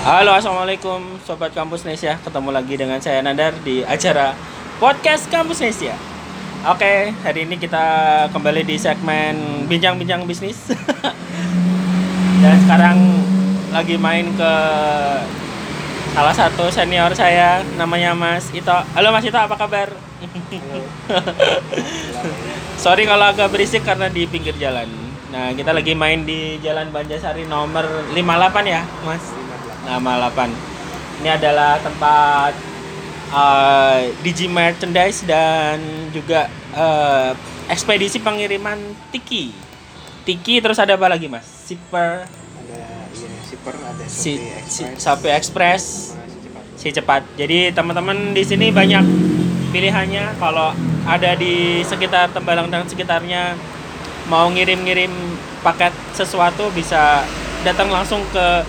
Halo, assalamualaikum sobat Kampus Nesia. Ketemu lagi dengan saya Nandar di acara podcast Kampus Nesia. Oke, hari ini kita kembali di segmen bincang-bincang bisnis. Dan sekarang lagi main ke salah satu senior saya, namanya Mas Ito. Halo Mas Ito, apa kabar? Sorry kalau agak berisik karena di pinggir jalan. Nah, kita lagi main di Jalan Banjarsari nomor 58 ya, Mas. Nama 8. Ini adalah tempat uh, Digi merchandise dan juga uh, ekspedisi pengiriman tiki. Tiki terus ada apa lagi, Mas? Zipper, ada shipper ada si, si, Express Shopee Express, sama si cepat si cepat. Jadi teman-teman di sini banyak pilihannya kalau ada di sekitar Tembalang dan sekitarnya mau ngirim-ngirim paket sesuatu bisa datang langsung ke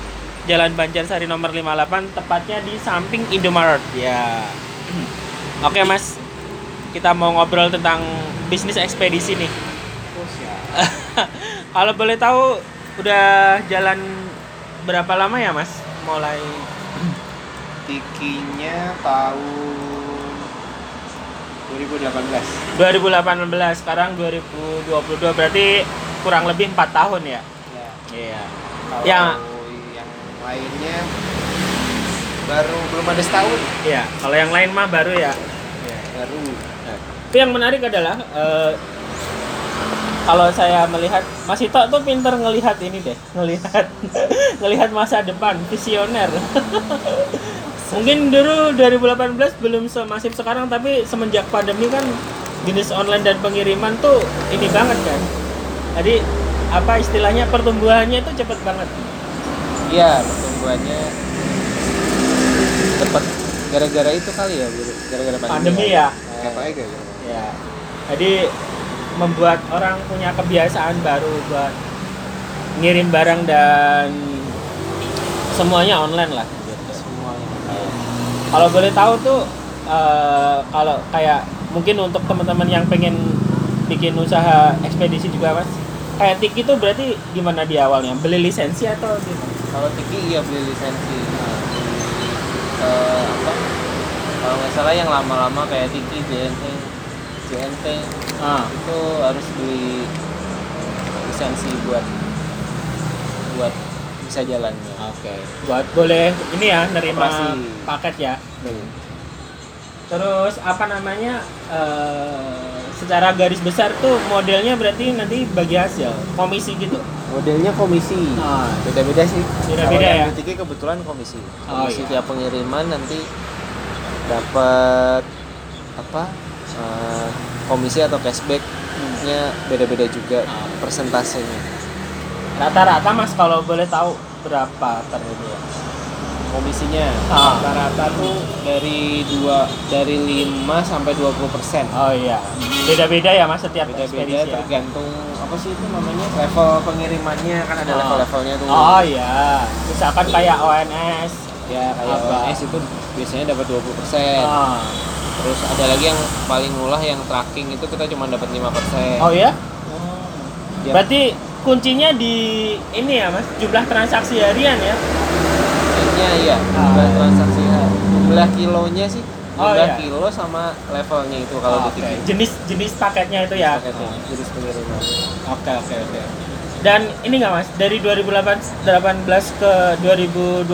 Jalan Banjarsari nomor 58 tepatnya di samping Indomaret ya. Oke Mas, kita mau ngobrol tentang bisnis ekspedisi nih. oh Kalau boleh tahu udah jalan berapa lama ya Mas? Mulai tikinya tahun 2018 2018 sekarang 2022 berarti kurang lebih empat tahun ya ya iya kalau Ya. yang lainnya baru belum ada setahun. Iya kalau yang lain mah baru ya. Ya baru. Tapi yang menarik adalah eh, kalau saya melihat Mas Ito tuh pinter ngelihat ini deh ngelihat ngelihat masa depan visioner. Mungkin dulu 2018 belum semasif sekarang tapi semenjak pandemi kan jenis online dan pengiriman tuh ini banget kan. Jadi apa istilahnya pertumbuhannya itu cepet banget iya pertumbuhannya cepat gara-gara itu kali ya gara-gara pandemi. Ya? Apa aja ya ya jadi membuat orang punya kebiasaan baru buat ngirim barang dan semuanya online lah. Gitu. semuanya. Kalau boleh tahu tuh eh, kalau kayak mungkin untuk teman-teman yang pengen bikin usaha ekspedisi juga mas. Kayak Tiki itu berarti gimana di awalnya? Beli lisensi atau gimana? Kalau Tiki iya beli lisensi. Nah, eh, apa? Kalau nggak salah yang lama-lama kayak Tiki, JNT, JNT Ah, itu harus beli lisensi buat buat bisa jalannya. oke. Buat boleh ini ya nerima Operasi. paket ya. Terus apa namanya eh, secara garis besar tuh modelnya berarti nanti bagi hasil komisi gitu. Modelnya komisi. Ah. Beda-beda sih. Beda-beda yang ya? Tiki kebetulan komisi. Oh, Komisi iya. tiap pengiriman nanti dapat apa? eh, komisi atau cashbacknya beda-beda juga Ah. persentasenya. Rata-rata mas kalau boleh tahu berapa ya? Komisinya Ah. rata-rata tuh dari dua dari 5 sampai 20 persen Oh iya, beda-beda ya mas setiap beda-beda ekspedisi ya? tergantung apa sih itu namanya level pengirimannya kan ada Ah. level-levelnya tuh Oh iya, misalkan kayak ONS. ya kayak Apa? ONS itu biasanya dapat 20 persen Ah. terus ada lagi yang paling murah yang tracking itu kita cuma dapat 5 persen Oh ya? Ya. Berarti kuncinya di ini ya mas, jumlah transaksi harian ya? Kayaknya iya Ah. jumlah transaksi jumlah kilonya sih Oh, iya. kilo sama levelnya itu kalau Oh, di Tiki jenis jenis paketnya itu ya? paketnya jenis pengiriman Oke oke oke. Dan ini nggak mas, dari 2018 ke 2020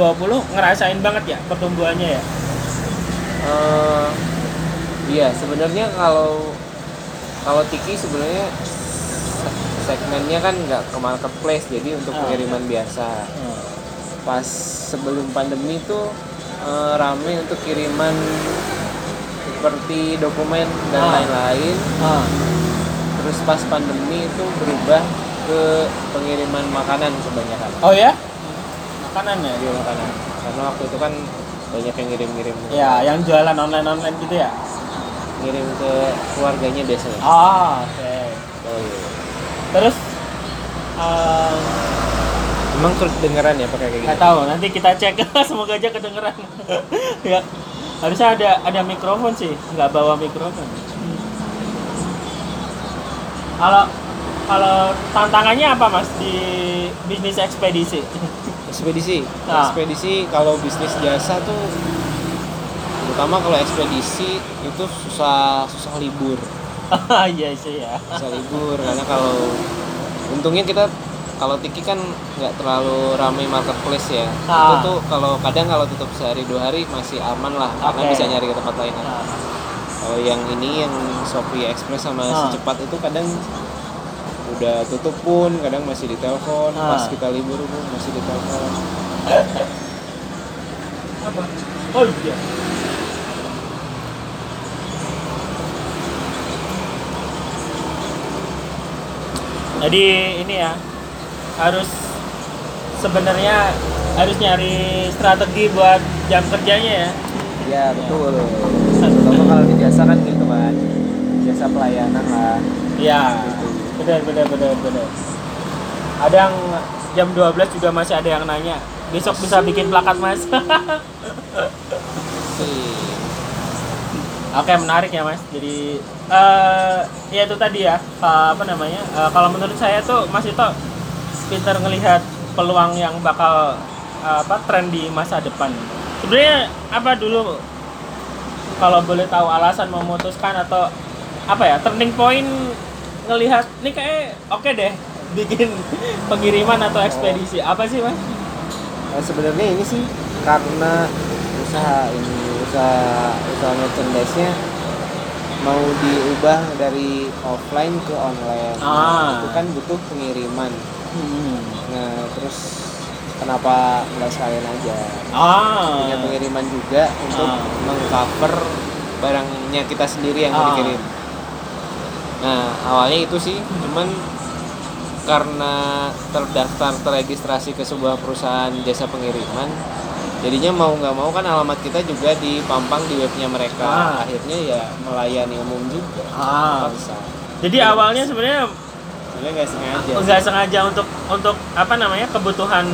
ngerasain banget ya pertumbuhannya ya? Eh, iya sebenarnya kalau kalau Tiki sebenarnya se- segmennya kan nggak ke marketplace jadi untuk Ah. pengiriman biasa pas sebelum pandemi itu eh, rame untuk kiriman seperti dokumen dan Ah. lain-lain Ah. terus pas pandemi itu berubah ke pengiriman makanan kebanyakan Oh ya? Makanan ya? Iya, makanan karena waktu itu kan banyak yang ngirim-ngirim Ya, yang jualan online online gitu ya? ngirim ke keluarganya biasanya Oh, oke. Oh, iya. Terus em, Emang kedengeran ya pakai kayak gitu? tahu, nanti kita cek. Semoga aja kedengeran. ya, harusnya ada ada mikrofon sih, nggak bawa mikrofon. Kalau kalau tantangannya apa mas di bisnis ekspedisi? ekspedisi Ah. ekspedisi kalau bisnis jasa tuh terutama kalau ekspedisi itu susah susah libur Iya sih ya. susah libur karena kalau untungnya kita kalau Tiki kan nggak terlalu ramai marketplace ya itu Ah. tuh kalau kadang kalau tutup sehari dua hari masih aman lah karena Oke. bisa nyari ke tempat lain Nah, kalau yang ini yang Shopee Express sama Ah. secepat itu kadang udah tutup pun kadang masih ditelepon Ah. pas kita libur pun masih ditelepon apa? Oh iya. Jadi ini ya harus sebenarnya harus nyari strategi buat jam kerjanya ya. Ya betul. Terutama kalau di jasa kan gitu kan. Jasa pelayanan lah. Iya. Benar benar benar benar. Ada yang jam 12 juga masih ada yang nanya. Besok bisa bikin plakat, Mas. Oke menarik ya mas. Jadi eh ya itu tadi ya eh, apa namanya? eh, kalau menurut saya tuh Mas itu pintar ngelihat peluang yang bakal apa tren di masa depan. Sebenarnya apa dulu kalau boleh tahu alasan memutuskan atau apa ya turning point ngelihat ini kayak oke deh bikin pengiriman atau ekspedisi apa sih mas? Nah, sebenarnya ini sih karena usaha ini usaha usaha merchandise-nya mau diubah dari offline ke online. Ah. Itu kan butuh pengiriman. Hmm. Nah, terus kenapa nggak sekalian aja? Ah. punya pengiriman juga untuk Ah. mengcover barangnya kita sendiri yang mau Ah. dikirim. Nah awalnya itu sih, cuman karena terdaftar terregistrasi ke sebuah perusahaan jasa pengiriman, jadinya mau nggak mau kan alamat kita juga dipampang di webnya mereka. Ah. Akhirnya ya melayani umum juga. Ah. Paksa. Jadi awalnya sebenarnya Sebenarnya nggak sengaja. nggak sengaja untuk untuk apa namanya kebutuhan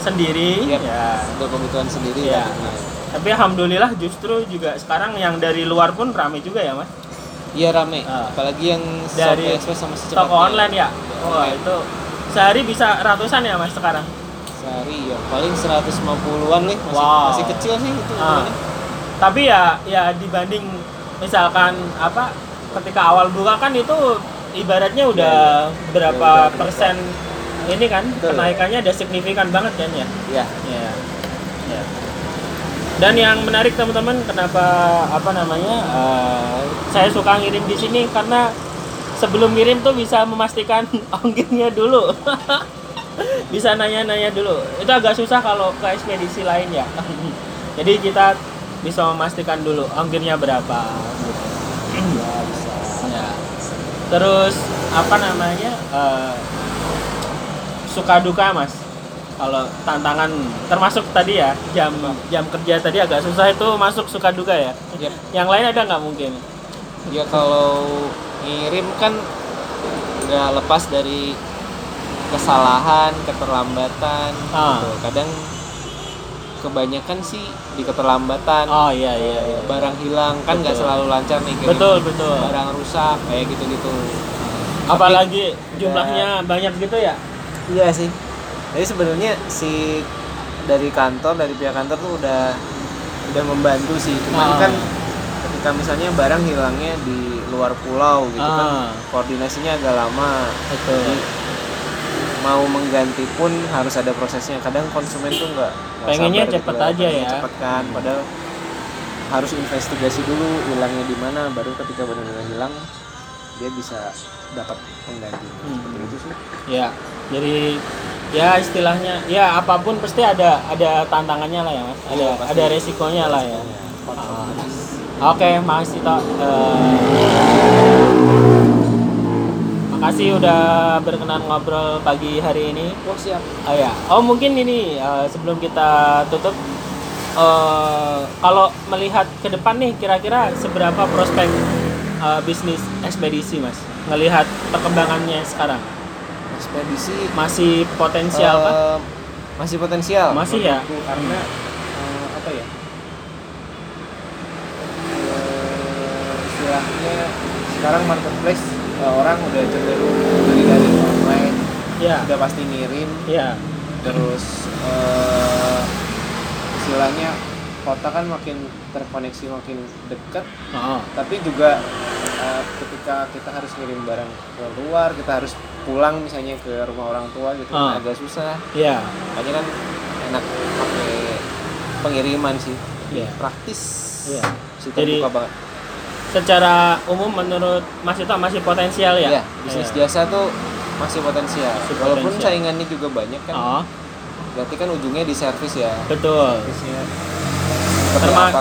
sendiri Yep. ya Untuk kebutuhan sendiri Iya. tadinya. tapi alhamdulillah justru juga sekarang yang dari luar pun rame juga ya mas Iya rame, Ah. apalagi yang Dari Express sama secepatnya. toko online ya wah itu sehari bisa ratusan ya mas sekarang sehari ya paling 150-an nih masih, Wow. masih kecil sih itu hitungannya. tapi ya ya dibanding misalkan apa ketika awal buka kan itu ibaratnya udah berapa Ya, udah persen ini kan Betul. kenaikannya udah signifikan banget kan ya ya Ya. ya. Dan yang menarik teman-teman, kenapa apa namanya? eh, saya suka ngirim di sini karena sebelum ngirim tuh bisa memastikan ongkirnya dulu. bisa nanya-nanya dulu. Itu agak susah kalau ke ekspedisi lain ya. Jadi kita bisa memastikan dulu ongkirnya berapa. ya bisa. Terus apa namanya? eh, suka duka mas. Kalau tantangan termasuk tadi ya jam jam kerja tadi agak susah itu masuk suka duka ya. Yep. Yang lain ada nggak mungkin? ya kalau ngirim kan nggak lepas dari kesalahan keterlambatan Ah. gitu. kadang kebanyakan sih di keterlambatan Oh iya iya. iya. barang hilang kan nggak selalu lancar nih kirim. Betul betul. barang rusak kayak gitu gitu Apalagi jumlahnya banyak gitu ya. Iya sih. Jadi sebenarnya si dari kantor dari pihak kantor tuh udah udah membantu sih. Cuman Ah. kan ketika misalnya barang hilangnya di luar pulau gitu kan Ah. koordinasinya agak lama. Betul. Jadi mau mengganti pun harus ada prosesnya. Kadang konsumen tuh nggak Pengennya sabar cepet gitu aja ya. Cepet kan. Padahal harus investigasi dulu hilangnya di mana. Baru ketika benar-benar hilang dia bisa dapat pengganti. Hmm. Seperti itu sih. Ya. Jadi ya istilahnya ya apa pun pasti ada ada tantangannya lah ya mas. Ada Iya, pasti. ada resikonya lah ya. Ah. Oke, Mas Tito. Makasih udah berkenan ngobrol pagi hari ini. Oh siap. Oh ya. Oh mungkin ini eh, sebelum kita tutup eh, kalau melihat ke depan nih kira-kira seberapa prospek eh, bisnis ekspedisi Mas? Ngelihat perkembangannya sekarang ekspedisi masih potensial kah? eh, masih potensial Masih ya? karena eh, apa ya istilahnya sekarang marketplace orang udah cenderung beli dari online Iya. udah pasti ngirim Iya. terus eh, istilahnya kota kan makin terkoneksi makin dekat Oh. tapi juga eh, ketika kita harus ngirim barang ke luar kita harus pulang misalnya ke rumah orang tua gitu Ah. agak susah Iya. makanya kan enak pakai pengiriman sih Iya. praktis Iya. sih Jadi- banget Secara umum menurut Mas Ito masih potensial ya? Iya, bisnis Iya. jasa tuh masih potensial Masih walaupun potensial. saingannya juga banyak kan Oh, berarti kan ujungnya di servis ya betul. servisnya seperti Terma-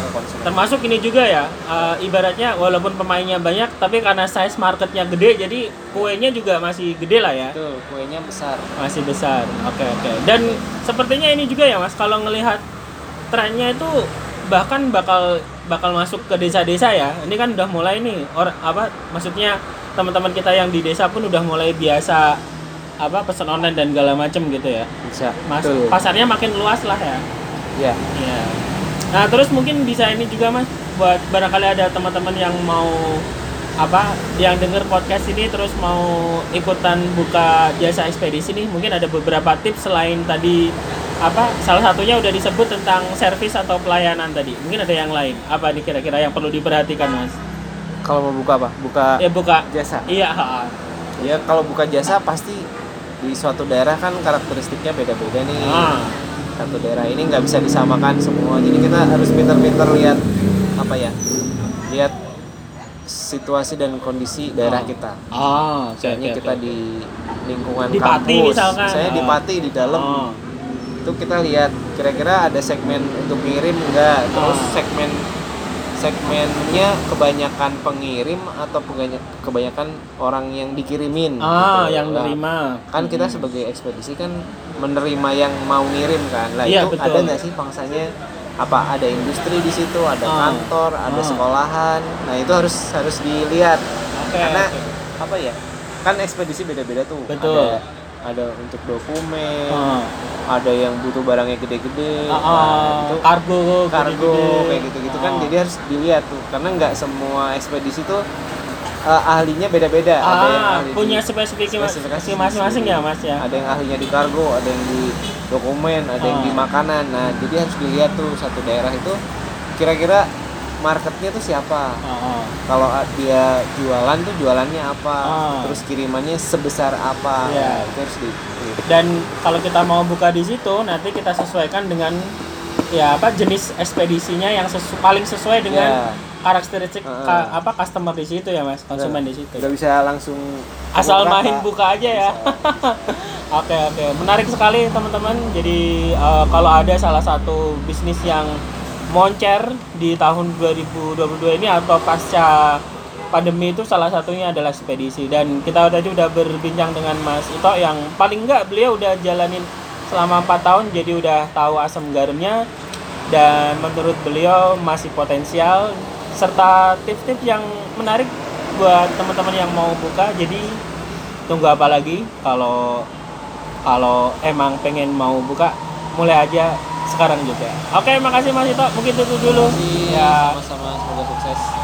Termasuk ini juga ya, eh, ibaratnya walaupun pemainnya banyak, tapi karena size marketnya gede, jadi kuenya juga masih gede lah ya, itu kuenya besar masih besar. Oke oke. Dan sepertinya ini juga ya mas, kalau ngelihat trennya itu bahkan bakal bakal masuk ke desa-desa ya. Ini kan udah mulai nih, or apa maksudnya teman-teman kita yang di desa pun udah mulai biasa apa pesan online dan segala macem gitu ya. bisa Mas, Betul. pasarnya makin luas lah ya. ya Iya. Nah, terus mungkin bisa ini juga Mas buat barangkali ada teman-teman yang mau apa yang denger podcast ini terus mau ikutan buka jasa ekspedisi nih, mungkin ada beberapa tips selain tadi apa salah satunya udah disebut tentang servis atau pelayanan tadi. Mungkin ada yang lain. Apa nih kira-kira yang perlu diperhatikan, Mas? kalau mau buka apa buka Ya buka. jasa Iya, ya kalau buka jasa pasti di suatu daerah kan karakteristiknya beda-beda nih Ah, satu daerah ini nggak bisa disamakan semua jadi kita harus pintar-pintar lihat apa ya lihat situasi dan kondisi daerah Oh. kita Ah, oke misalnya oke, kita oke. di lingkungan Di Pati kampus misalkan. saya di Oh. Pati di dalam Oh, itu kita lihat kira-kira ada segmen untuk ngirim enggak terus Ah. segmen segmennya kebanyakan pengirim atau kebanyak- kebanyakan orang yang dikirimin ah gitu. yang Nah, nerima. kan kita sebagai ekspedisi kan menerima yang mau ngirim kan lah Iya, itu betul. ada nggak sih pangsanya apa ada industri di situ ada Ah. kantor ada Ah. sekolahan nah itu harus harus dilihat Oke, karena oke. apa ya kan ekspedisi beda-beda tuh Betul. ada ada untuk dokumen Ah. ada yang butuh barangnya gede-gede Ah, nah, ah, itu kargo kargo gede-gede. kayak gitu-gitu kan Ah. jadi harus dilihat tuh karena nggak semua ekspedisi tuh eh, ahlinya beda-beda ada yang ah, ahli punya spesifikasi masing-masing ya mas ya ada yang ahlinya di kargo ada yang di dokumen ada yang Ah. di makanan nah jadi harus dilihat tuh satu daerah itu kira-kira marketnya tuh siapa ah. kalau dia jualan tuh jualannya apa Ah. terus kirimannya sebesar apa Iya. Nah, itu harus di dan kalau kita mau buka di situ nanti kita sesuaikan dengan ya apa jenis ekspedisinya yang sesu- paling sesuai dengan Ya. karakteristik ka- apa customer di situ ya mas konsumen di situ nggak bisa langsung asal pukul main buka aja ya. Oke oke, menarik sekali teman-teman. Jadi eh, kalau ada salah satu bisnis yang moncer di tahun 2022 ini atau pasca pandemi itu salah satunya adalah ekspedisi. Dan kita tadi udah berbincang dengan Mas Ito yang paling enggak beliau udah jalanin selama empat tahun jadi udah tahu asam garamnya. Dan menurut beliau masih potensial serta tips-tips yang menarik buat teman-teman yang mau buka. Jadi tunggu apa lagi? Kalau kalau emang pengen mau buka mulai aja sekarang juga. Oke makasih mas Ito. Mungkin itu dulu. Terima kasih, ya. Sama-sama semoga sukses